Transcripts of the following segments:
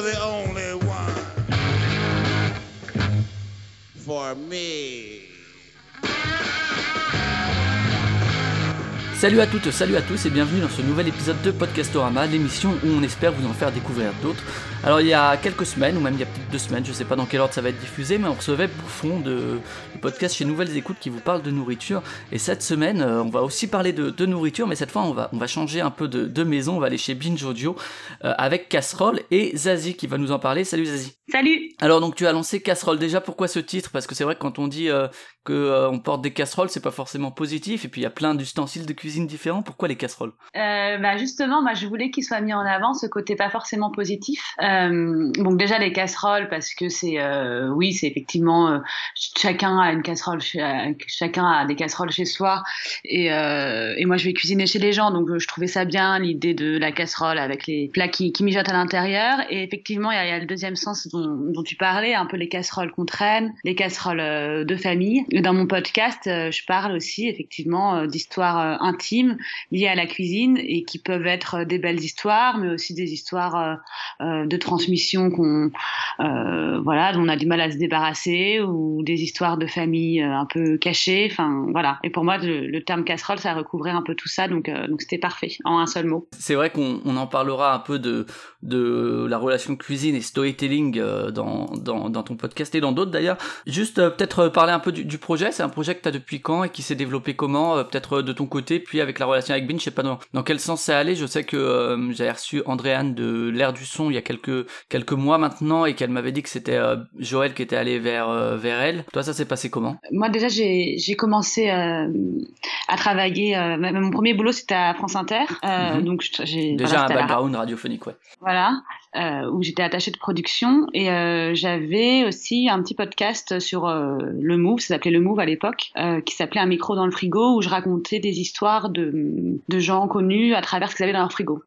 you're the only one for me. Salut à toutes, salut à tous et bienvenue dans ce nouvel épisode de Podcastorama, l'émission où on espère vous en faire découvrir d'autres. Alors il y a quelques semaines, ou même il y a peut-être deux semaines, je sais pas dans quel ordre ça va être diffusé, mais on recevait Bouffon de, le podcast chez Nouvelles Écoutes qui vous parle de nourriture. Et cette semaine, euh, on va aussi parler de, nourriture, mais cette fois on va, on va changer un peu de, maison, on va aller chez Binge Audio euh, avec Casserole et Zazie qui va nous en parler. Salut Zazie. Salut. Alors donc tu as lancé Casserole déjà, pourquoi ce titre? Parce que c'est vrai que quand on dit euh, que euh, on porte des casseroles, c'est pas forcément positif, et puis il y a plein d'ustensiles de cuisine différents. Pourquoi les casseroles? Euh, bah Justement, moi je voulais qu'il soit mis en avant ce côté pas forcément positif. Euh, donc déjà les casseroles, parce que c'est, euh, oui, c'est effectivement, euh, chacun a une casserole, chacun a des casseroles chez soi, et, moi je vais cuisiner chez les gens, donc je trouvais ça bien l'idée de la casserole avec les plats qui, mijotent à l'intérieur. Et effectivement, il y, a, le deuxième sens dont, tu parlais, un peu les casseroles qu'on traîne, les casseroles de famille. Dans mon podcast, je parle aussi effectivement d'histoires intimes liées à la cuisine et qui peuvent être des belles histoires, mais aussi des histoires de transmission qu'on, voilà, dont on a du mal à se débarrasser ou des histoires de famille un peu cachées. Enfin, voilà. Et pour moi, le, terme casserole, ça recouvrait un peu tout ça, donc donc c'était parfait en un seul mot. C'est vrai qu'on en parlera un peu de de la relation cuisine et storytelling dans dans, dans ton podcast et dans d'autres d'ailleurs. Juste peut-être parler un peu du, projet C'est un projet que tu as depuis quand et qui s'est développé comment euh, Peut-être euh, de ton côté, puis avec la relation avec Bin, je sais pas dans, dans quel sens c'est allé. Je sais que euh, j'avais reçu Andréane de l'ère du son il y a quelques, quelques mois maintenant et qu'elle m'avait dit que c'était Joël qui était allé vers, vers elle. Toi, ça s'est passé comment? Moi, déjà, j'ai commencé à travailler. mon premier boulot, c'était à France Inter. Mhm. donc j'ai Déjà un background radiophonique, ouais. Voilà. où j'étais attachée de production et j'avais aussi un petit podcast sur le Move, ça s'appelait le Move à l'époque, euh, qui s'appelait Un micro dans le frigo, où je racontais des histoires de, de gens connus à travers ce qu'ils avaient dans leur frigo.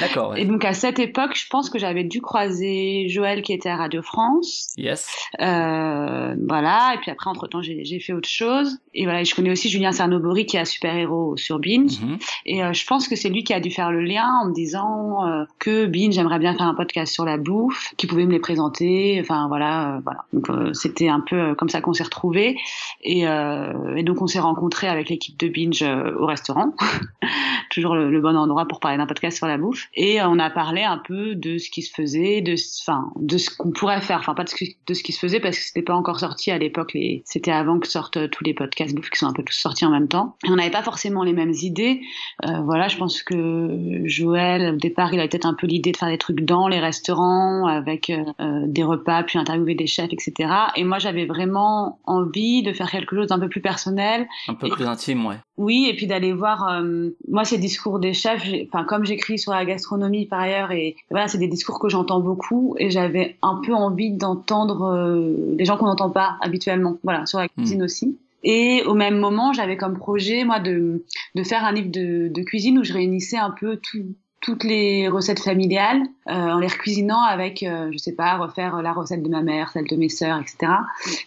D'accord. Et donc à cette époque, je pense que j'avais dû croiser Joël qui était à Radio France. Yes. Euh, voilà. Et puis après, entre temps, j'ai fait autre chose. Et voilà, je connais aussi Julien Cernobori qui est un super héros sur Binge. Mhm. Et euh, je pense que c'est lui qui a dû faire le lien en me disant euh, que Binge j'aimerais bien faire un podcast sur la bouffe, qui pouvait me les présenter. Enfin voilà, voilà. Donc c'était un peu comme ça qu'on s'est retrouvés. Et, et, donc on s'est rencontrés avec l'équipe de Binge au restaurant. Toujours le, le, bon endroit pour parler d'un podcast sur la bouffe. Et on a parlé un peu de ce qui se faisait, de, enfin, de ce qu'on pourrait faire. Enfin, pas de ce, de ce qui se faisait parce que c'était pas encore sorti à l'époque. C'était avant que sortent tous les podcasts bouffe qui sont un peu tous sortis en même temps. Et on n'avait pas forcément les mêmes idées. Euh, voilà, je pense que Joël, au départ, il avait peut-être un peu l'idée de faire des trucs dans les restaurants avec euh, des repas, puis interviewer des chefs, etc. Et moi, j'avais vraiment envie de faire quelque chose d'un peu plus personnel. Un peu plus intime, ouais. Oui, et puis d'aller voir, euh, moi, ces discours des chefs, enfin, comme j'écris sur la gastronomie par ailleurs, et voilà, c'est des discours que j'entends beaucoup, et j'avais un peu envie d'entendre euh, des gens qu'on n'entend pas habituellement, voilà, sur la cuisine hmm. aussi. Et au même moment, j'avais comme projet, moi, de, de faire un livre de, de cuisine où je réunissais un peu tout, toutes les recettes familiales en les recuisinant avec, euh, je sais pas, refaire la recette de ma mère, celle de mes sœurs, etc.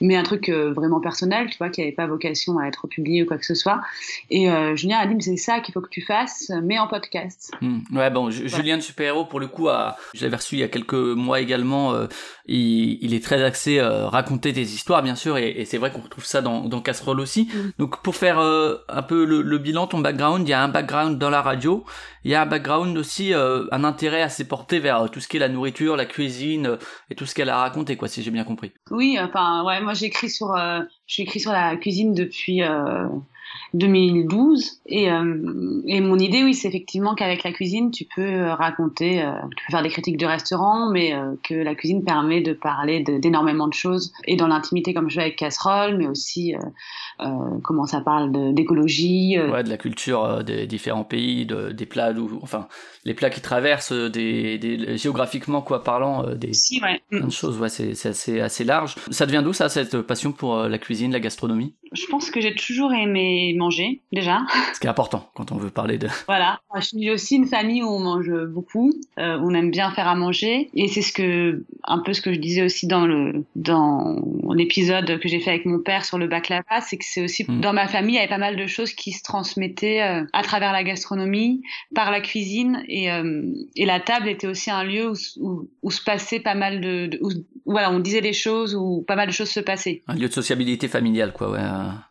Mais un truc euh, vraiment personnel, tu vois, qui n'avait pas vocation à être publié ou quoi que ce soit. Et euh, Julien a dit, mais c'est ça qu'il faut que tu fasses, mais en podcast. Hmm. Ouais, bon, Julien de Super Héros, pour le coup, a, je l'avais reçu il y a quelques mois également. Il, il, est très axé raconter des histoires, bien sûr, et, et c'est vrai qu'on retrouve ça dans, dans Casserole aussi. Hmm. Donc, pour faire un peu le, le bilan, ton background, il y a un background dans la radio, il y a un background aussi, euh, un intérêt assez porté vers euh, tout ce qui est la nourriture, la cuisine euh, et tout ce qu'elle a raconté, quoi, si j'ai bien compris. Oui, enfin, ouais, moi j'écris sur, j'écris sur la cuisine depuis 2012. Et, euh, et mon idée, oui, c'est effectivement qu'avec la cuisine, tu peux euh, raconter, euh, tu peux faire des critiques de restaurants, mais que la cuisine permet de parler d'énormément de, choses, et dans l'intimité comme je fais avec Casserole, mais aussi comment ça parle d'écologie. Ouais, de la culture des différents pays, de, des plats, enfin, les plats qui traversent des, des géographiquement quoi parlant, des si, ouais. plein de choses. Ouais, c'est assez, assez large. Ça devient d'où ça, cette passion pour la cuisine, la gastronomie? Je pense que j'ai toujours aimé manger déjà. Ce qui est important quand on veut parler de. Voilà. Je suis aussi une famille où on mange beaucoup, euh, on aime bien faire à manger, et c'est ce que un peu ce que je disais aussi dans le dans l'épisode que j'ai fait avec mon père sur le baklava, c'est que c'est aussi mm. dans ma famille il y avait pas mal de choses qui se transmettaient euh, à travers la gastronomie, par la cuisine, et euh, et la table était aussi un lieu où, où, où se passait pas mal de, de où, voilà on disait des choses où pas mal de choses se passaient. Un lieu de sociabilité familiale quoi ouais.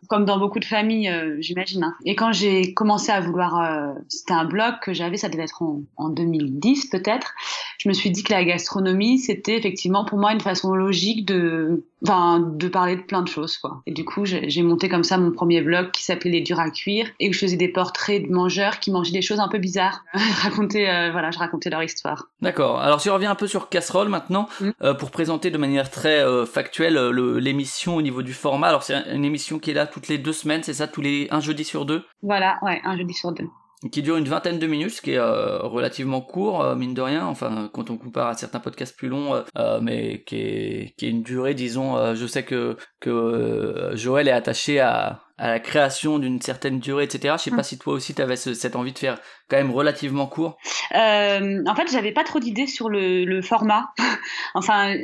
Comme dans beaucoup de familles j'imagine. Hein. Et quand j'ai commencé à vouloir c'était un blog que j'avais ça devait être en 2010 peut-être je me suis dit que la gastronomie, c'était effectivement pour moi une façon logique de, enfin, de parler de plein de choses, quoi. Et du coup, j'ai monté comme ça mon premier blog qui s'appelait Les Durs à cuire et où je faisais des portraits de mangeurs qui mangeaient des choses un peu bizarres. racontais, euh, voilà, je racontais leur histoire. D'accord. Alors, si on revient un peu sur Casserole maintenant, mm. euh, pour présenter de manière très euh, factuelle l'émission au niveau du format. Alors, c'est une émission qui est là toutes les deux semaines, c'est ça, tous les un jeudi sur deux? Voilà, ouais, un jeudi sur deux qui dure une vingtaine de minutes, ce qui est euh, relativement court, euh, mine de rien, enfin quand on compare à certains podcasts plus longs, euh, mais qui est, qui est une durée, disons, je sais que, que Joël est attaché à, à la création d'une certaine durée, etc. Je sais pas mm. si toi aussi tu avais cette envie de faire quand même relativement court. Euh, en fait, j'avais pas trop d'idées sur le, le format. enfin,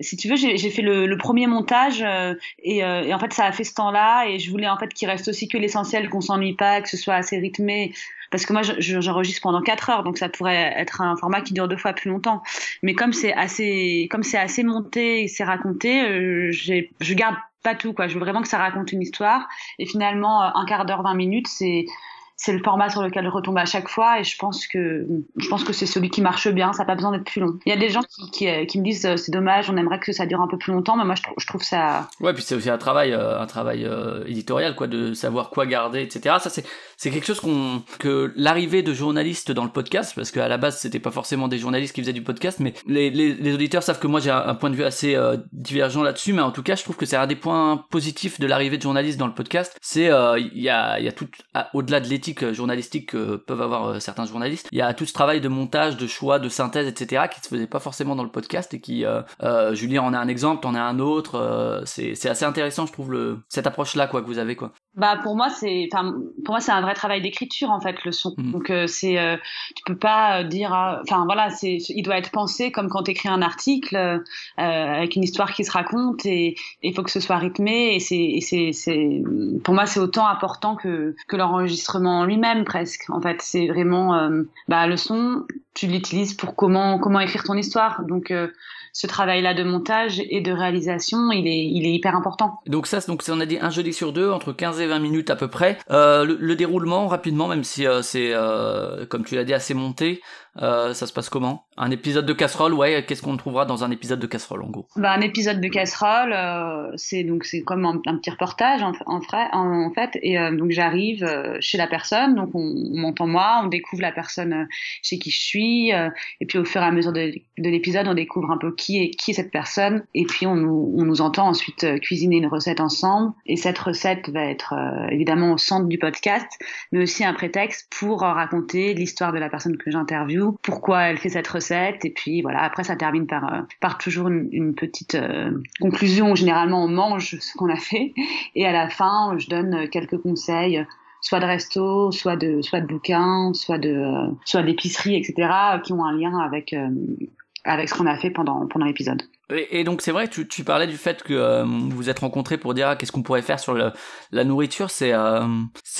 si tu veux, j'ai fait le, le, premier montage euh, et, euh, et, en fait, ça a fait ce temps-là et je voulais en fait qu'il reste aussi que l'essentiel, qu'on s'ennuie pas, que ce soit assez rythmé. Parce que moi, j'enregistre pendant 4 heures, donc ça pourrait être un format qui dure deux fois plus longtemps. Mais comme c'est assez, comme c'est assez monté, c'est raconté, je garde pas tout quoi. Je veux vraiment que ça raconte une histoire. Et finalement, euh, un quart d'heure, 20 minutes, c'est c'est le format sur lequel je retombe à chaque fois et je pense que je pense que c'est celui qui marche bien ça n'a pas besoin d'être plus long. Il y a des gens qui, qui, euh, me disent euh, c'est dommage on aimerait que ça dure un peu plus longtemps mais moi je, trouve ça ouais puis c'est aussi un travail euh, un travail éditorial quoi de savoir quoi garder etc ça c'est c'est quelque chose qu'on que l'arrivée de journalistes dans le podcast parce qu'à la base c'était pas forcément des journalistes qui faisaient du podcast mais les, les, les auditeurs savent que moi j'ai un, point de vue assez divergent là-dessus mais en tout cas je trouve que c'est un des points positifs de l'arrivée de journalistes dans le podcast c'est il y a il y a tout au-delà de l'éthique journalistique que peuvent avoir euh, certains journalistes. Il y a tout ce travail de montage, de choix, de synthèse, etc. qui se faisait pas forcément dans le podcast et qui, euh, euh, Julien en a un exemple, en a un autre. c'est assez intéressant, je trouve, le, cette approche-là quoi que vous avez quoi. Bah pour moi c'est, enfin pour moi c'est un vrai travail d'écriture en fait le son. Mmh. Donc c'est, tu peux pas dire, enfin voilà, c'est, il doit être pensé comme quand tu écris un article avec une histoire qui se raconte et il faut que ce soit rythmé et c'est, c'est, c'est, pour moi c'est autant important que que l'enregistrement lui-même presque. En fait, c'est vraiment euh, bah, le son, tu l'utilises pour comment comment écrire ton histoire. Donc euh, ce travail-là de montage et de réalisation, il est, il est hyper important. Donc ça, donc on a dit un jeudi sur deux, entre 15 et 20 minutes à peu près. Euh, le, déroulement, rapidement, même si c'est, comme tu l'as dit, assez monté, ça se passe comment? Un épisode de casserole, ouais, qu'est-ce qu'on trouvera dans un épisode de casserole, en gros? Bah, Un épisode de casserole, c'est donc c'est comme un, petit reportage, en, en, fait, et donc j'arrive chez la personne, donc on, m'entend moi, on découvre la personne chez qui je suis, et puis au fur et à mesure de, de l'épisode, on découvre un peu qui est, qui cette personne. Et puis on nous, entend ensuite euh, cuisiner une recette ensemble. Et cette recette va être euh, évidemment au centre du podcast, mais aussi un prétexte pour raconter l'histoire de la personne que j'interviewe, pourquoi elle fait cette recette. Et puis voilà, après ça termine par, euh, par toujours une, petite conclusion où généralement on mange ce qu'on a fait. Et à la fin, je donne quelques conseils soit de resto, soit de soit de bouquins, soit de soit d'épicerie, etc., qui ont un lien avec avec ce qu'on a fait pendant, pendant l'épisode. Et, donc c'est vrai, tu, parlais du fait que euh, vous vous êtes rencontrés pour dire ah, qu'est-ce qu'on pourrait faire sur la nourriture. C'est euh,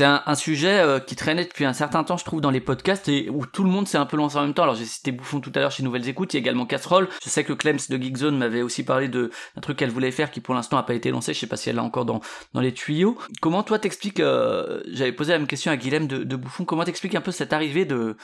un, sujet euh, qui traînait depuis un certain temps, je trouve, dans les podcasts et où tout le monde s'est un peu lancé en même temps. Alors j'ai cité Bouffon tout à l'heure chez Nouvelles Écoutes, il y a également Casserole. Je sais que Clems de Geekzone m'avait aussi parlé d'un truc qu'elle voulait faire qui pour l'instant n'a pas été lancé. Je sais pas si elle l'a encore dans les tuyaux. Comment toi t'expliques J'avais posé la même question à Guilhem de, Bouffon. Comment t'expliques un peu cette arrivée de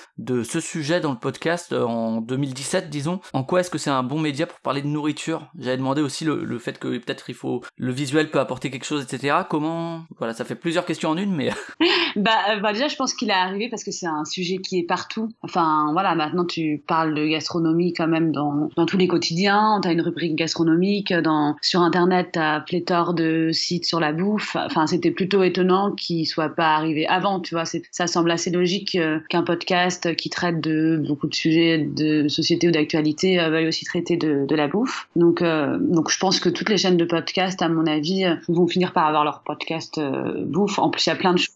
ce sujet dans le podcast en 2017, disons? En quoi est-ce que c'est un bon média pour parler de nourriture? J'avais demandé aussi le, fait que peut-être il faut le visuel peut apporter quelque chose, etc. Comment voilà, ça fait plusieurs questions en une, mais bah, euh, bah, déjà je pense qu'il est arrivé parce que c'est un sujet qui est partout. Enfin voilà, maintenant tu parles de gastronomie quand même dans, dans tous les quotidiens. T'as une rubrique gastronomique dans sur internet, t'as pléthore de sites sur la bouffe. Enfin c'était plutôt étonnant qu'il soit pas arrivé avant. Tu vois, ça semble assez logique euh, qu'un podcast qui traite de beaucoup de sujets de société ou d'actualité euh, veuille aussi traiter de la bouffe. Donc, euh, donc je pense que toutes les chaînes de podcast, à mon avis, euh, vont finir par avoir leur podcast euh, bouffe. En plus, il y a plein de choses.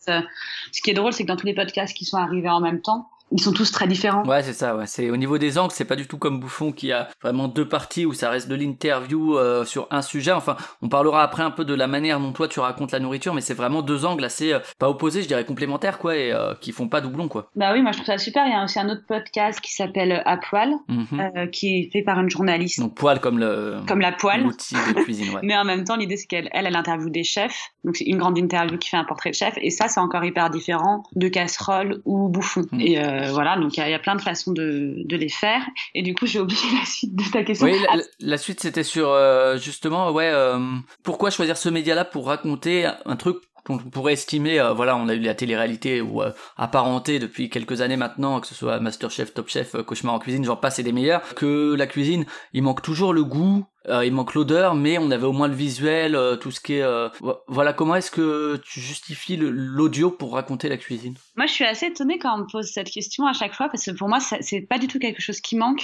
Ce qui est drôle, c'est que dans tous les podcasts qui sont arrivés en même temps, ils sont tous très différents. Ouais, c'est ça. Ouais. C'est au niveau des angles, c'est pas du tout comme Bouffon qui a vraiment deux parties où ça reste de l'interview euh, sur un sujet. Enfin, on parlera après un peu de la manière dont toi tu racontes la nourriture, mais c'est vraiment deux angles assez euh, pas opposés, je dirais complémentaires, quoi, et euh, qui font pas doublon, quoi. Bah oui, moi je trouve ça super. Il y a aussi un autre podcast qui s'appelle À poil, Mhm. qui est fait par une journaliste. Donc poil comme le comme la poêle. l'outil de cuisine, ouais. Mais en même temps, l'idée c'est qu'elle, elle, elle interviewe des chefs. Donc c'est une grande interview qui fait un portrait de chef. Et ça, c'est encore hyper différent de casserole ou bouffon. Mm. Et euh, voilà, donc il y, a- plein de façons de, les faire. Et du coup, j'ai oublié la suite de ta question. Oui, la, suite c'était sur euh, justement ouais euh, pourquoi choisir ce média-là pour raconter un truc dont on pourrait estimer voilà on a eu la télé-réalité ou apparentée depuis quelques années maintenant que ce soit Masterchef, Top Chef, Cauchemar en cuisine, j'en passe et des meilleurs que la cuisine il manque toujours le goût il manque l'odeur, mais on avait au moins le visuel, euh, tout ce qui est. euh, vo- Voilà, comment est-ce que tu justifies l'audio pour raconter la cuisine? Moi, je suis assez étonnée quand on me pose cette question à chaque fois parce que pour moi, c'est pas du tout quelque chose qui manque.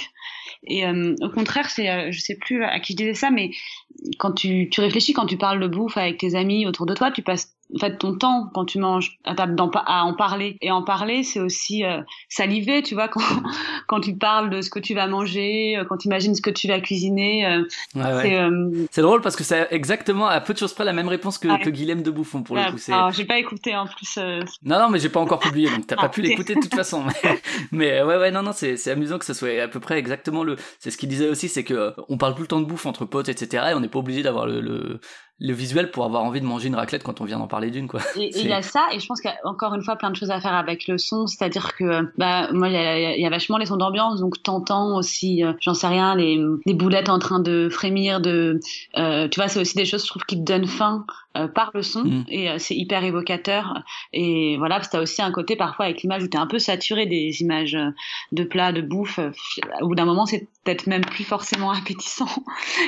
Et euh, au contraire, c'est, euh, je sais plus à qui je disais ça, mais quand tu, réfléchis, quand tu parles de bouffe avec tes amis autour de toi, tu passes en fait ton temps quand tu manges à en parler. Et en parler, c'est aussi euh, saliver, tu vois, quand, quand tu parles de ce que tu vas manger, euh, quand tu imagines ce que tu vas cuisiner. euh, c'est, euh, C'est drôle parce que c'est exactement à peu de choses près la même réponse que, Ouais. que Guilhem de Bouffon pour le voilà. coup. c'est- Alors, j'ai pas écouté en plus. euh, Non, non, mais j'ai pas encore publié, donc t'as Ah, pas pu ok. l'écouter de toute façon. Mais, mais, euh, ouais, ouais, non, non, c'est, c'est amusant que ce soit à peu près exactement le. C'est ce qu'il disait aussi, c'est que on parle tout le temps de bouffe entre potes, etc. Et on n'est pas obligé d'avoir le, le, le visuel pour avoir envie de manger une raclette quand on vient d'en parler d'une, quoi. Et il y a ça, et je pense qu'il y a encore une fois plein de choses à faire avec le son, c'est-à-dire que bah moi il y a, il y a vachement les sons d'ambiance, donc t'entends aussi, euh, j'en sais rien, les, les boulettes en train de frémir, de, euh, tu vois, c'est aussi des choses je trouve qui te donnent faim euh, par le son, Mm. et euh, c'est hyper évocateur. Et voilà, parce que t'as aussi un côté parfois avec l'image où t'es un peu saturé des images euh, de plats, de bouffe. Au bout d'un moment, c'est peut-être même plus forcément appétissant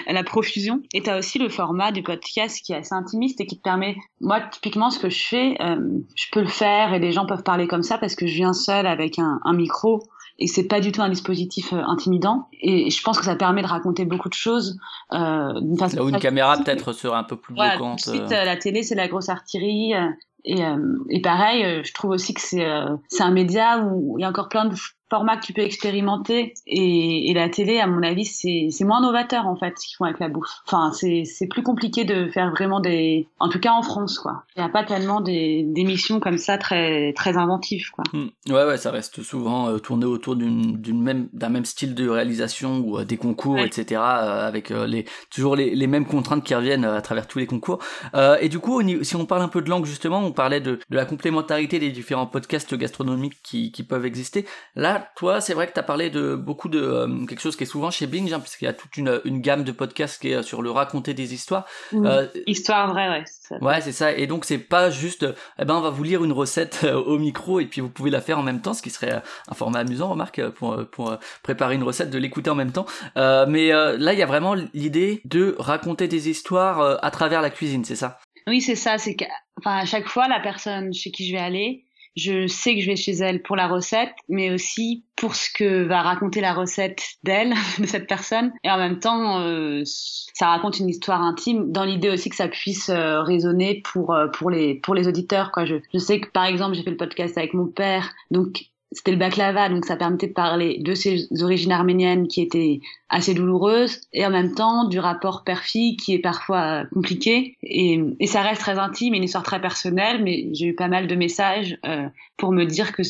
la profusion. Et t'as aussi le format du podcast qui est assez intimiste et qui te permet, moi typiquement ce que je fais, euh, je peux le faire et les gens peuvent parler comme ça parce que je viens seule avec un, un micro et c'est pas du tout un dispositif euh, intimidant. Et je pense que ça permet de raconter beaucoup de choses euh, d'une façon. Là où une caméra peut-être serait un peu plus Voilà, bloquante. tout de suite, euh. euh, la télé, c'est la grosse artillerie. et, euh, et pareil, je trouve aussi que c'est euh, c'est un média où il y a encore plein de formats que tu peux expérimenter. Et, et la télé, à mon avis, c'est moins novateur en fait ce qu'ils font avec la bouffe. Enfin, c'est plus compliqué de faire vraiment des, en tout cas en France quoi. Il n'y a pas tellement des d'émissions comme ça très très inventives quoi. Hmm. Ouais, ouais, ça reste souvent euh, tourné autour d'une, même, d'un même style de réalisation ou euh, des concours, Ouais. etc. euh, avec les, toujours les, les mêmes contraintes qui reviennent à travers tous les concours. Et du coup, si on parle un peu de langue justement, on parlait de, de la complémentarité des différents podcasts gastronomiques qui, qui peuvent exister. Là, toi, c'est vrai que tu as parlé de beaucoup de euh, quelque chose qui est souvent chez Binge, hein, puisqu'il y a toute une, une gamme de podcasts qui est euh, sur le raconter des histoires. Euh, Histoire vraie, ouais. ça. Ouais, c'est ça. Et donc c'est pas juste, euh, eh ben on va vous lire une recette euh, au micro et puis vous pouvez la faire en même temps, ce qui serait euh, un format amusant, remarque, euh, pour euh, pour euh, préparer une recette, de l'écouter en même temps. Euh, mais euh, là, il y a vraiment l'idée de raconter des histoires euh, à travers la cuisine, c'est ça? Oui, c'est ça. C'est qu'à enfin, à chaque fois, la personne chez qui je vais aller, je sais que je vais chez elle pour la recette, mais aussi pour ce que va raconter la recette d'elle, de cette personne. Et en même temps, euh, ça raconte une histoire intime, dans l'idée aussi que ça puisse euh, résonner pour euh, pour les pour les auditeurs. Quoi. Je, je sais que par exemple, j'ai fait le podcast avec mon père, donc c'était le baklava, donc ça permettait de parler de ses origines arméniennes qui étaient assez douloureuses et en même temps du rapport père-fille qui est parfois euh, compliqué. Et, et ça reste très intime et une histoire très personnelle mais j'ai eu pas mal de messages euh, pour me dire que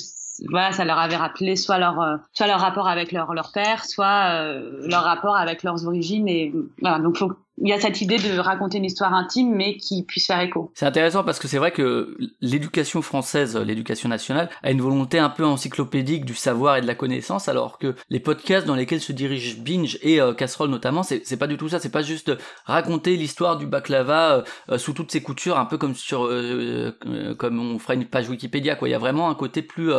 voilà ça leur avait rappelé soit leur euh, soit leur rapport avec leur leur père soit euh, leur rapport avec leurs origines et voilà donc faut il y a cette idée de raconter une histoire intime mais qui puisse faire écho C'est intéressant parce que c'est vrai que l'éducation française, l'éducation nationale, a une volonté un peu encyclopédique du savoir et de la connaissance, alors que les podcasts dans lesquels se dirige Binge et euh, Casserole notamment, c'est pas du tout ça. C'est pas juste raconter l'histoire du baklava euh, euh, sous toutes ses coutures, un peu comme sur euh, euh, comme on ferait une page Wikipédia. Quoi, il y a vraiment un côté plus,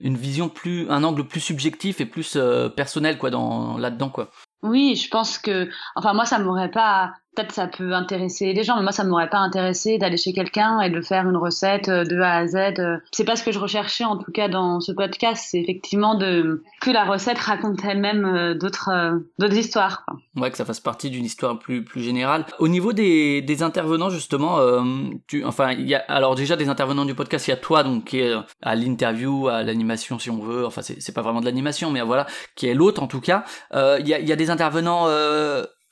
une vision plus, un angle plus subjectif et plus personnel quoi dans là-dedans quoi. Oui, je pense que, enfin moi, ça m'aurait pas peut-être ça peut intéresser les gens, mais moi ça ne m'aurait pas intéressé d'aller chez quelqu'un et de faire une recette euh, de A à Z. Euh. C'est pas ce que je recherchais en tout cas dans ce podcast, c'est effectivement de que la recette raconte elle-même euh, d'autres d'autres histoires. Quoi. Ouais, que ça fasse partie d'une histoire plus plus générale. Au niveau des, des intervenants justement, tu enfin il y a alors déjà des intervenants du podcast, il y a toi donc qui est à l'interview, à l'animation si on veut. Enfin c'est pas vraiment de l'animation, mais voilà qui est l'autre en tout cas. Il y a il y a des intervenants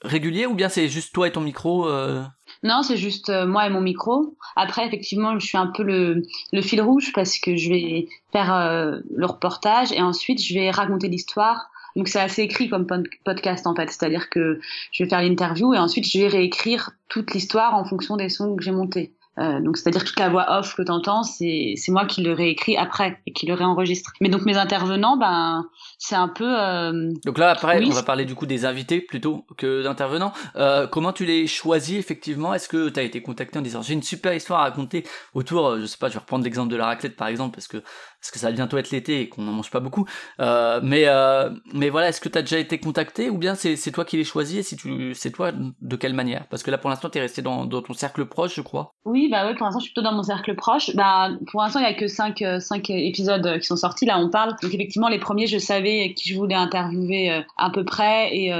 régulier ou bien c'est juste toi et ton micro euh? Non, c'est juste euh, moi et mon micro. Après, effectivement, je suis un peu le, le fil rouge parce que je vais faire euh, le reportage et ensuite je vais raconter l'histoire. Donc c'est assez écrit comme podcast en fait, c'est-à-dire que je vais faire l'interview et ensuite je vais réécrire toute l'histoire en fonction des sons que j'ai montés. Euh, donc c'est-à-dire toute la voix off que tu entends, c'est moi qui le réécris après et qui le réenregistre. Mais donc mes intervenants, ben c'est un peu. Euh... Donc là après, on va parler du coup des invités plutôt que d'intervenants. Euh, comment tu les choisis effectivement? Est-ce que tu as été contacté en disant j'ai une super histoire à raconter autour, je sais pas, je vais reprendre l'exemple de la raclette par exemple parce que parce que ça va bientôt être l'été et qu'on n'en mange pas beaucoup. Euh, mais euh, mais voilà, est-ce que tu as déjà été contacté ou bien c'est toi qui les choisis et si tu c'est toi de quelle manière? Parce que là pour l'instant tu es resté dans dans ton cercle proche, je crois. Oui, bah oui, pour l'instant je suis plutôt dans mon cercle proche. Bah pour l'instant il y a que 5 cinq épisodes qui sont sortis là on parle. Donc effectivement les premiers je savais qui je voulais interviewer euh, à peu près et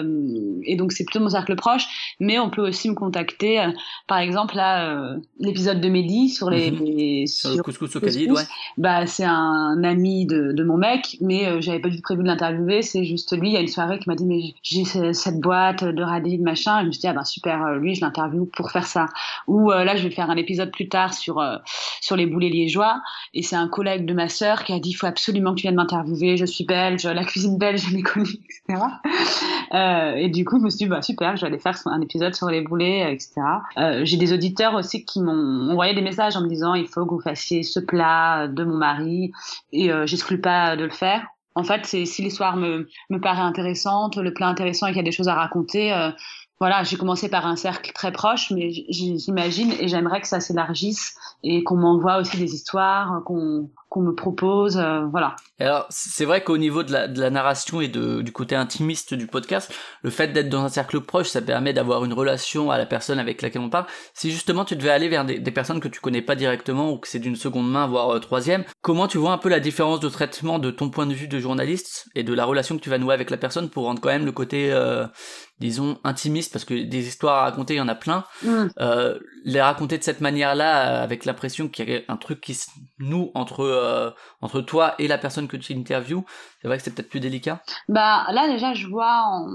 et donc c'est plutôt mon cercle proche, mais on peut aussi me contacter par exemple là l'épisode de Mehdi sur les, mhm. sur, le couscous au ouais. Bah c'est un un ami de, mon mec, mais euh, j'avais pas du tout prévu de l'interviewer. C'est juste lui, il y a une soirée qui m'a dit mais j'ai cette boîte de radis, de machin. Et je me suis dit ah ben super, euh, lui je l'interviewe pour faire ça. Ou euh, là je vais faire un épisode plus tard sur sur les boulets liégeois. Et c'est un collègue de ma sœur qui a dit il faut absolument que tu viennes m'interviewer. Je suis belge, la cuisine belge, j'ai connue, etc. et du coup je me suis dit bah super, je vais aller faire un épisode sur les boulets, etc. j'ai des auditeurs aussi qui m'ont envoyé des messages en me disant il faut que vous fassiez ce plat de mon mari et euh, j'exclus pas de le faire. En fait, c'est si l'histoire me, me paraît intéressante, le plat intéressant et qu'il y a des choses à raconter, euh, voilà, j'ai commencé par un cercle très proche, mais j'imagine et j'aimerais que ça s'élargisse et qu'on m'envoie aussi des histoires, qu'on qu'on me propose, euh, voilà. alors, c'est vrai qu'au niveau de la, de la narration et de, du côté intimiste du podcast, le fait d'être dans un cercle proche, ça permet d'avoir une relation à la personne avec laquelle on parle. Si justement tu devais aller vers des, des personnes que tu connais pas directement ou que c'est d'une seconde main, voire euh, troisième, comment tu vois un peu la différence de traitement de ton point de vue de journaliste et de la relation que tu vas nouer avec la personne pour rendre quand même le côté euh, disons intimiste? Parce que des histoires à raconter il y en a plein mm. euh, les raconter de cette manière là avec l'impression qu'il y a un truc qui se noue entre euh, entre toi et la personne que tu interviews c'est vrai que c'est peut-être plus délicat? Bah là déjà je vois en,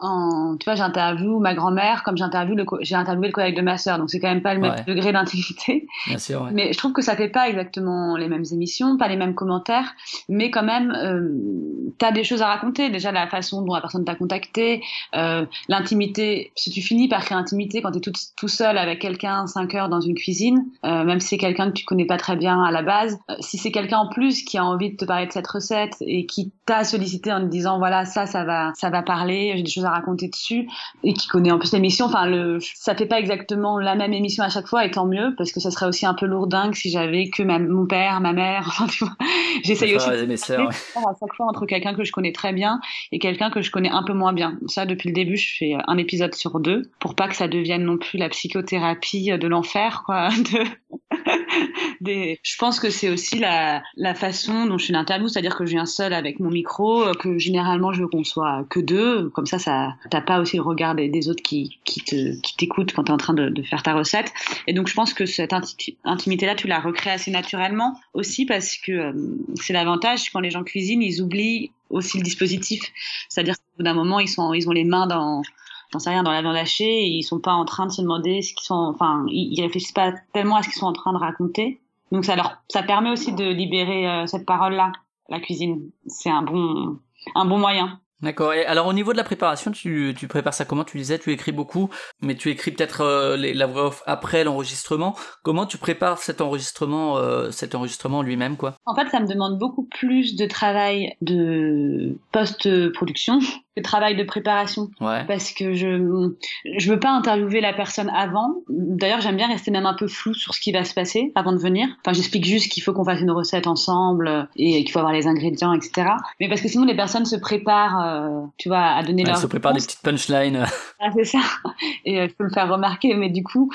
en tu vois j'interviewe ma grand-mère comme j'interviewe le j'ai interviewé le collègue de ma sœur donc c'est quand même pas le même degré d'intimité. Bien sûr, ouais. mais je trouve que ça fait pas exactement les mêmes émissions pas les mêmes commentaires mais quand même euh, tu as des choses à raconter. Déjà la façon dont la personne t'a contacté euh, l'intimité si tu finis par créer intimité quand tu es tout, tout seul avec quelqu'un 5 heures dans une cuisine euh, même si c'est quelqu'un que tu connais pas très bien à la base si c'est quelqu'un en plus qui a envie de te parler de cette recette et qui t'a sollicité en te disant voilà ça ça va ça va parler j'ai des choses à raconter dessus et qui connaît en plus l'émission enfin le ça fait pas exactement la même émission à chaque fois et tant mieux parce que ça serait aussi un peu lourdingue si j'avais que mon père ma mère enfin tu vois. J'essaye aussi de sœurs, à chaque fois entre quelqu'un que je connais très bien et quelqu'un que je connais un peu moins bien. Ça depuis le début je fais un épisode sur deux pour pas que ça devienne non plus la psychothérapie de l'enfer quoi de des... je pense que c'est aussi la, la façon dont je fais l'interview, c'est-à-dire que je viens seule avec mon micro, euh, que généralement je veux qu'on soit que deux, comme ça, ça t'as pas aussi le regard des, autres qui, qui te qui t'écoutent quand tu es en train de, faire ta recette. Et donc je pense que cette intimité-là, tu la recrées assez naturellement aussi parce que euh, c'est l'avantage quand les gens cuisinent, ils oublient aussi le dispositif, c'est-à-dire qu'au bout d'un moment, ils ils ont les mains dans rien, dans la viande hachée, ils sont pas en train de se demander ce qu'ils sont, enfin, ils, réfléchissent pas tellement à ce qu'ils sont en train de raconter. Donc ça leur, ça permet aussi de libérer euh, cette parole-là, la cuisine. C'est un bon, un bon moyen. D'accord. Et alors au niveau de la préparation, tu, tu prépares ça comment? Tu disais, tu écris beaucoup, mais tu écris peut-être euh, la voix off après l'enregistrement. Comment tu prépares cet enregistrement, euh, cet enregistrement lui-même, quoi? En fait, ça me demande beaucoup plus de travail de post-production travail de préparation. Parce que je je veux pas interviewer la personne avant. D'ailleurs, j'aime bien rester même un peu flou sur ce qui va se passer avant de venir. Enfin, j'explique juste qu'il faut qu'on fasse une recette ensemble et qu'il faut avoir les ingrédients, etc. Mais parce que sinon, les personnes se préparent euh, tu vois, à donner ouais, leur. se prépare des petites punchlines. Ah, c'est ça. Et je peux le faire remarquer, mais du coup,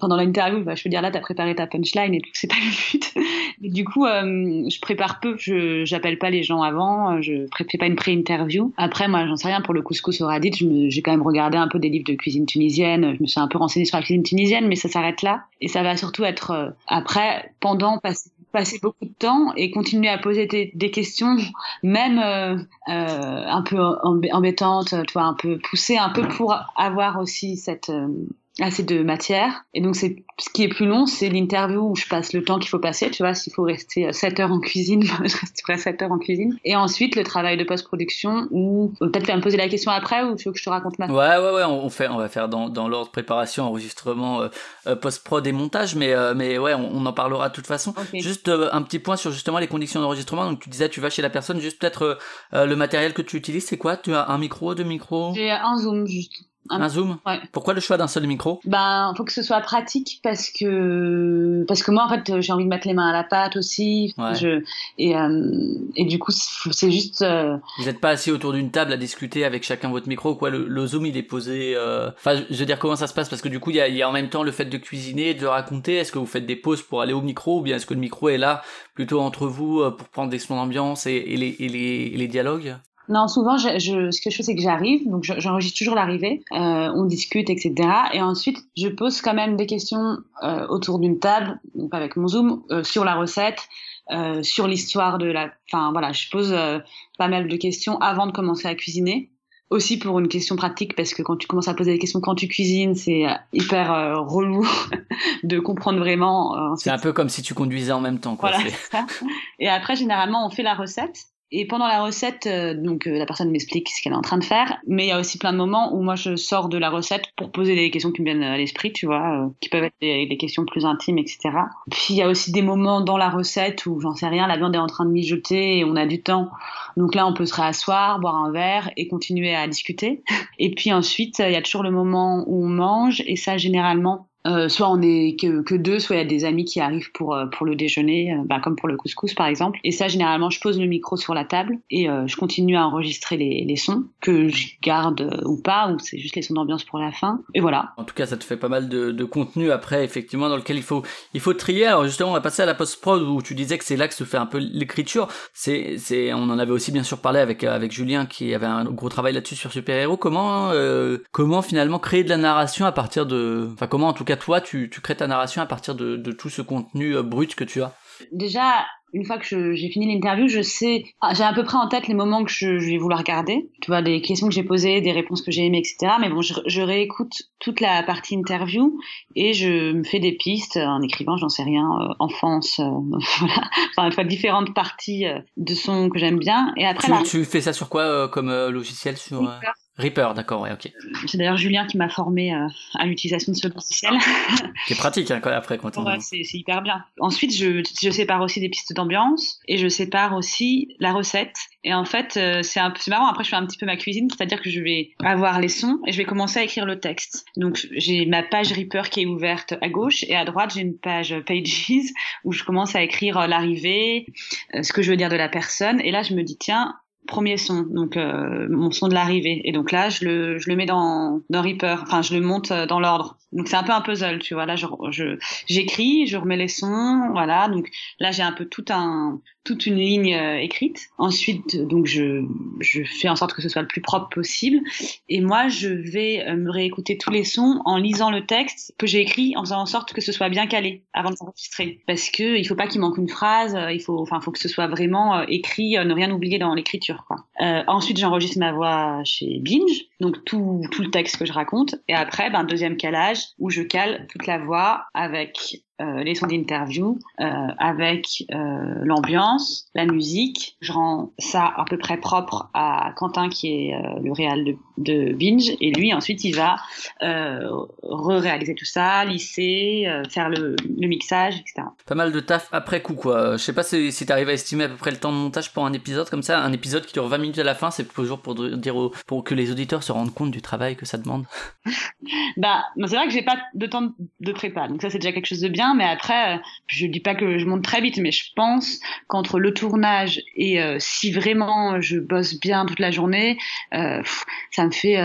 pendant l'interview, bah, je peux dire là, t'as préparé ta punchline et tout, c'est pas le but. Et du coup, je prépare peu, je j'appelle pas les gens avant, je fais pas une pré-interview. Après, moi, j'en sais rien pour le couscous au radit, j'ai quand même regardé un peu des livres de cuisine tunisienne, je me suis un peu renseignée sur la cuisine tunisienne, mais ça s'arrête là. Et ça va surtout être après, pendant, passer passer beaucoup de temps et continuer à poser des, questions, même euh, euh, un peu embêtantes, tu vois, un peu poussées, un peu pour avoir aussi cette euh, assez de matière. Et donc, c'est ce qui est plus long, c'est l'interview où je passe le temps qu'il faut passer. Tu vois, s'il faut rester 7 heures en cuisine, je resterai 7 heures en cuisine. Et ensuite, le travail de post-production où peut-être faire me poser la question après ou tu veux que je te raconte maintenant Ouais, ouais, ouais, on, fait, on va faire dans, dans l'ordre préparation, enregistrement, euh, euh, post-prod et montage, mais, euh, mais ouais, on, en parlera de toute façon. Juste un petit point sur justement les conditions d'enregistrement. Donc, tu disais, tu vas chez la personne, juste peut-être le matériel que tu utilises, c'est quoi? Tu as un micro, deux micros? J'ai un zoom, juste. Un, zoom ouais. Pourquoi le choix d'un seul micro? Ben, faut que ce soit pratique parce que parce que moi en fait j'ai envie de mettre les mains à la pâte aussi. Je, et euh, et du coup c'est juste. Euh, Vous n'êtes pas assis autour d'une table à discuter avec chacun votre micro quoi? Le, zoom il est posé. Euh, enfin je veux dire comment ça se passe? Parce que du coup il y a, y a en même temps le fait de cuisiner, de raconter. Est-ce que vous faites des pauses pour aller au micro ou bien est-ce que le micro est là plutôt entre vous pour prendre des sons d'ambiance et, et, les, et, les, et les dialogues? Non, souvent, je, je, ce que je fais, c'est que j'arrive, donc j'enregistre toujours l'arrivée, euh, on discute, etc. Et ensuite, je pose quand même des questions euh, autour d'une table, donc avec mon Zoom, euh, sur la recette, euh, sur l'histoire de la... Enfin, voilà, je pose euh, pas mal de questions avant de commencer à cuisiner. Aussi pour une question pratique, parce que quand tu commences à poser des questions quand tu cuisines, c'est euh, hyper relou de comprendre vraiment. c'est un peu comme si tu conduisais en même temps. Quoi, voilà. Et après, généralement, on fait la recette. Et pendant la recette, euh, donc euh, la personne m'explique ce qu'elle est en train de faire, mais il y a aussi plein de moments où moi je sors de la recette pour poser des questions qui me viennent à l'esprit, tu vois, euh, qui peuvent être des, des, questions plus intimes, etc. Puis il y a aussi des moments dans la recette où j'en sais rien, la viande est en train de mijoter et on a du temps, donc là on peut se réasseoir, boire un verre et continuer à discuter. Et puis ensuite il y a toujours le moment où on mange et ça généralement euh, soit on est que, deux, soit il y a des amis qui arrivent pour, euh, pour le déjeuner, bah, comme pour le couscous par exemple. Et ça, généralement, je pose le micro sur la table et je continue à enregistrer les, les sons que je garde ou pas, ou c'est juste les sons d'ambiance pour la fin. Et voilà. En tout cas, ça te fait pas mal de, de contenu après, effectivement, dans lequel il faut, il faut trier. Alors justement, on va passer à la post-prod où tu disais que c'est là que se fait un peu l'écriture. C'est, c'est, on en avait aussi bien sûr parlé avec, avec Julien qui avait un gros travail là-dessus sur Super Héros. Comment, comment finalement créer de la narration à partir de, enfin comment en tout cas toi, tu, crées ta narration à partir de, tout ce contenu euh, brut que tu as Déjà, une fois que j'ai fini l'interview, je sais, ah, j'ai à peu près en tête les moments que je, vais vouloir garder. Tu vois, des questions que j'ai posées, des réponses que j'ai aimées, etc. Mais bon, je, réécoute toute la partie interview et je me fais des pistes en écrivant, j'en sais rien, euh, enfance, euh, voilà. Enfin, différentes parties de sons que j'aime bien. Et après, tu, fais ça sur quoi comme logiciel sur Reaper, d'accord, ouais, ok. C'est d'ailleurs Julien qui m'a formé euh, à l'utilisation de ce logiciel. C'est pratique hein, après quand on... Ouais, c'est hyper bien. Ensuite, je, je, sépare aussi des pistes d'ambiance et je sépare aussi la recette. Et en fait, euh, c'est marrant. Après, je fais un petit peu ma cuisine, c'est-à-dire que je vais avoir les sons et je vais commencer à écrire le texte. Donc, j'ai ma page Reaper qui est ouverte à gauche et à droite, j'ai une page Pages où je commence à écrire euh, l'arrivée, ce que je veux dire de la personne. Et là, je me dis, tiens, premier son, donc euh, mon son de l'arrivée. Et donc là, je le, je le mets dans, dans Reaper, enfin je le monte euh, dans l'ordre. Donc c'est un peu un puzzle, tu vois. Là, je, j'écris, je, remets les sons, voilà. Donc là, j'ai un peu tout un, toute une ligne euh, écrite. Ensuite, donc je, je fais en sorte que ce soit le plus propre possible. Et moi, je vais euh, me réécouter tous les sons en lisant le texte que j'ai écrit, en faisant en sorte que ce soit bien calé avant de s'enregistrer. Parce que il faut pas qu'il manque une phrase. Euh, il faut, enfin, faut que ce soit vraiment écrit, ne rien oublier dans l'écriture. Ensuite, j'enregistre ma voix chez Binge, donc tout, tout le texte que je raconte. Et après, ben, deuxième calage où je cale toute la voix avec euh, les sons d'interview, euh, avec euh, l'ambiance, la musique. Je rends ça à peu près propre à Quentin qui est le réal de, de, Binge et lui ensuite il va re-réaliser tout ça, lisser, faire le, le, mixage, etc. Pas mal de taf après coup quoi. Je sais pas si, si t'arrives à estimer à peu près le temps de montage pour un épisode comme ça, un épisode qui dure 20 minutes à la fin, c'est toujours pour dire pour que les auditeurs se rendent compte du travail que ça demande. bah c'est vrai que j'ai pas de temps de prépa donc ça c'est déjà quelque chose de bien bien, mais après, je dis pas que je monte très vite, mais je pense qu'entre le tournage et si vraiment je bosse bien toute la journée, ça me fait,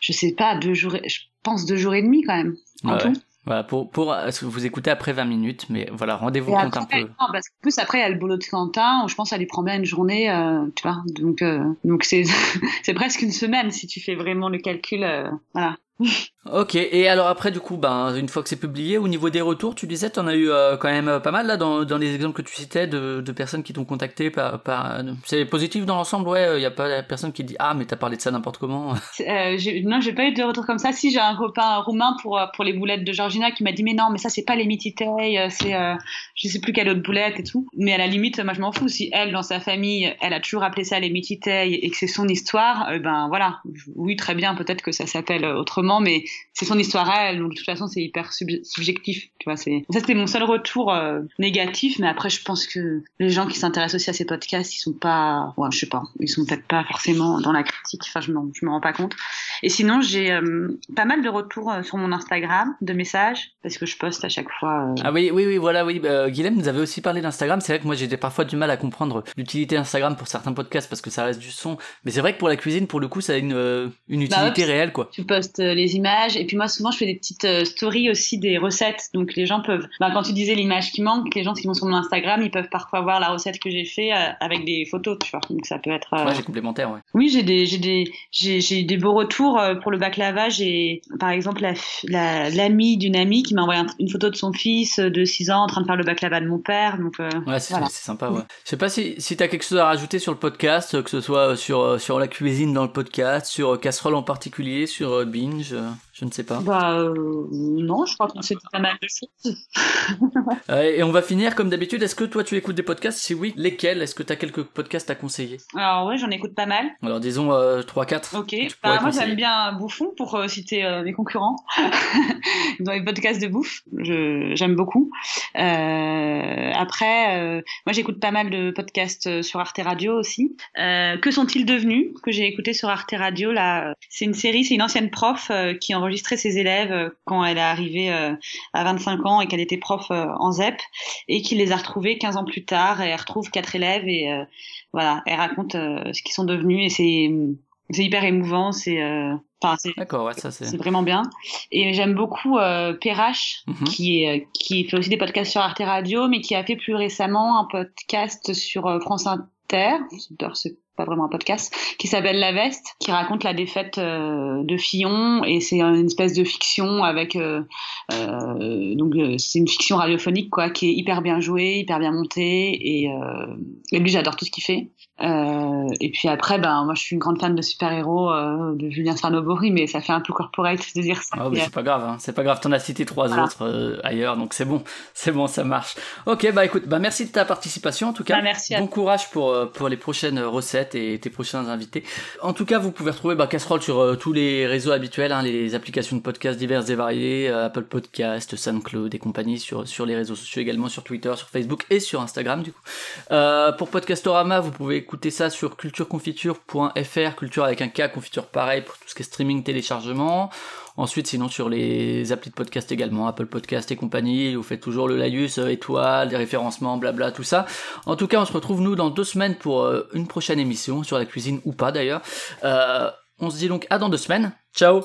je sais pas, deux jours, je pense deux jours et demi quand même en tout. Voilà, pour, pour vous écouter après 20 minutes, mais voilà, rendez-vous compte un peu. Non, parce plus après, il y a le boulot de Quentin, où je pense que ça lui prend bien une journée, euh, tu vois. Donc, euh, donc c'est, c'est presque une semaine si tu fais vraiment le calcul, euh, voilà. Ok, et alors après, du coup, ben, une fois que c'est publié, au niveau des retours, tu disais, tu en as eu euh, quand même euh, pas mal là dans, dans les exemples que tu citais de, de personnes qui t'ont contacté. Par, par... C'est positif dans l'ensemble, ouais, il n'y a pas personne qui dit Ah, mais t'as parlé de ça n'importe comment. Euh, non, j'ai pas eu de retour comme ça. Si, j'ai un copain roumain pour, euh, pour les boulettes de Georgina qui m'a dit Mais non, mais ça, c'est pas les mititei, c'est je sais plus quelle autre boulette et tout. Mais à la limite, moi, je m'en fous. Si elle, dans sa famille, elle a toujours appelé ça les mititei et que c'est son histoire, ben voilà. Oui, très bien, peut-être que ça s'appelle autrement, mais c'est son histoire à elle, donc de toute façon c'est hyper subjectif. Tu vois, c'est ça c'était mon seul retour euh, négatif, mais après je pense que les gens qui s'intéressent aussi à ces podcasts, ils sont pas, ouais, je sais pas, ils sont peut-être pas forcément dans la critique. Enfin, je je me rends pas compte. Et sinon j'ai euh, pas mal de retours euh, sur mon Instagram, de messages, parce que je poste à chaque fois. Ah oui, oui, oui, voilà, oui. Bah, Guilhem nous avait aussi parlé d'Instagram. C'est vrai que moi j'ai parfois du mal à comprendre l'utilité d'Instagram pour certains podcasts parce que ça reste du son, mais c'est vrai que pour la cuisine, pour le coup, ça a une une bah utilité réelle, quoi. Tu postes les images et puis moi souvent je fais des petites euh, stories aussi des recettes. Donc les gens peuvent bah, quand tu disais l'image qui manque les gens qui vont sur mon Instagram ils peuvent parfois voir la recette que j'ai fait euh, avec des photos tu vois. Donc ça peut être euh, ouais, j'ai complémentaire ouais. oui j'ai des j'ai des j'ai des beaux retours pour le baklava j'ai par exemple la l'amie d'une amie qui m'a envoyé une photo de son fils de 6 ans en train de faire le baklava de mon père. Donc ouais c'est sympa ouais. Je sais pas si si t'as quelque chose à rajouter sur le podcast que ce soit sur sur la cuisine dans le podcast sur casserole en particulier sur binge je ne sais pas. Bah euh, non, je crois qu'on sait pas mal de choses. et on va finir comme d'habitude. Est-ce que toi tu écoutes des podcasts? Si oui, lesquels? Est-ce que tu as quelques podcasts à conseiller? Alors oui, j'en écoute pas mal. Alors disons euh, 3-4. Ok. Bah, moi j'aime bien Bouffon pour euh, citer euh, mes concurrents dans les podcasts de bouffe. J'aime beaucoup. Après, moi j'écoute pas mal de podcasts sur Arte Radio aussi. que sont-ils devenus Que j'ai écouté sur Arte Radio là. C'est une série, c'est une ancienne prof qui en enregistrer ses élèves euh, quand elle est arrivée euh, à 25 ans et qu'elle était prof euh, en ZEP et qu'il les a retrouvés 15 ans plus tard et elle retrouve quatre élèves et voilà, elle raconte ce qu'ils sont devenus et c'est c'est hyper émouvant, c'est Enfin, c'est vraiment bien. Et j'aime beaucoup euh, Perrache, mhm. qui, est, qui fait aussi des podcasts sur Arte Radio, mais qui a fait plus récemment un podcast sur France Inter. C'est pas vraiment un podcast, qui s'appelle La Veste, qui raconte la défaite euh, de Fillon et c'est une espèce de fiction avec euh, euh, donc c'est une fiction radiophonique quoi, qui est hyper bien jouée, hyper bien montée et, et lui j'adore tout ce qu'il fait. Euh, et puis après, ben, moi, je suis une grande fan de super-héros euh, de Julien Sarnobori, mais ça fait un peu corporate de dire ça. Mais c'est pas grave, hein. c'est pas grave. T'en as cité trois autres euh, ailleurs, donc c'est bon, c'est bon, ça marche. Ok, bah écoute, bah merci de ta participation en tout cas. Bah, merci. Bon courage pour pour les prochaines recettes et tes prochains invités. En tout cas, vous pouvez retrouver bah, Casserole sur tous les réseaux habituels, hein, les applications de podcasts diverses et variées, Apple Podcast, SoundCloud et compagnie sur sur les réseaux sociaux également, sur Twitter, sur Facebook et sur Instagram du coup. pour Podcastorama, vous pouvez écoutez ça sur cultureconfiture.fr, culture avec un K, confiture pareil pour tout ce qui est streaming, téléchargement. Ensuite, sinon sur les applis de podcast également, Apple Podcast et compagnie, vous faites toujours le laïus, euh, étoile, des référencements, blabla, tout ça. En tout cas, on se retrouve nous dans deux semaines pour euh, une prochaine émission sur la cuisine ou pas d'ailleurs. Euh, on se dit donc à dans deux semaines. Ciao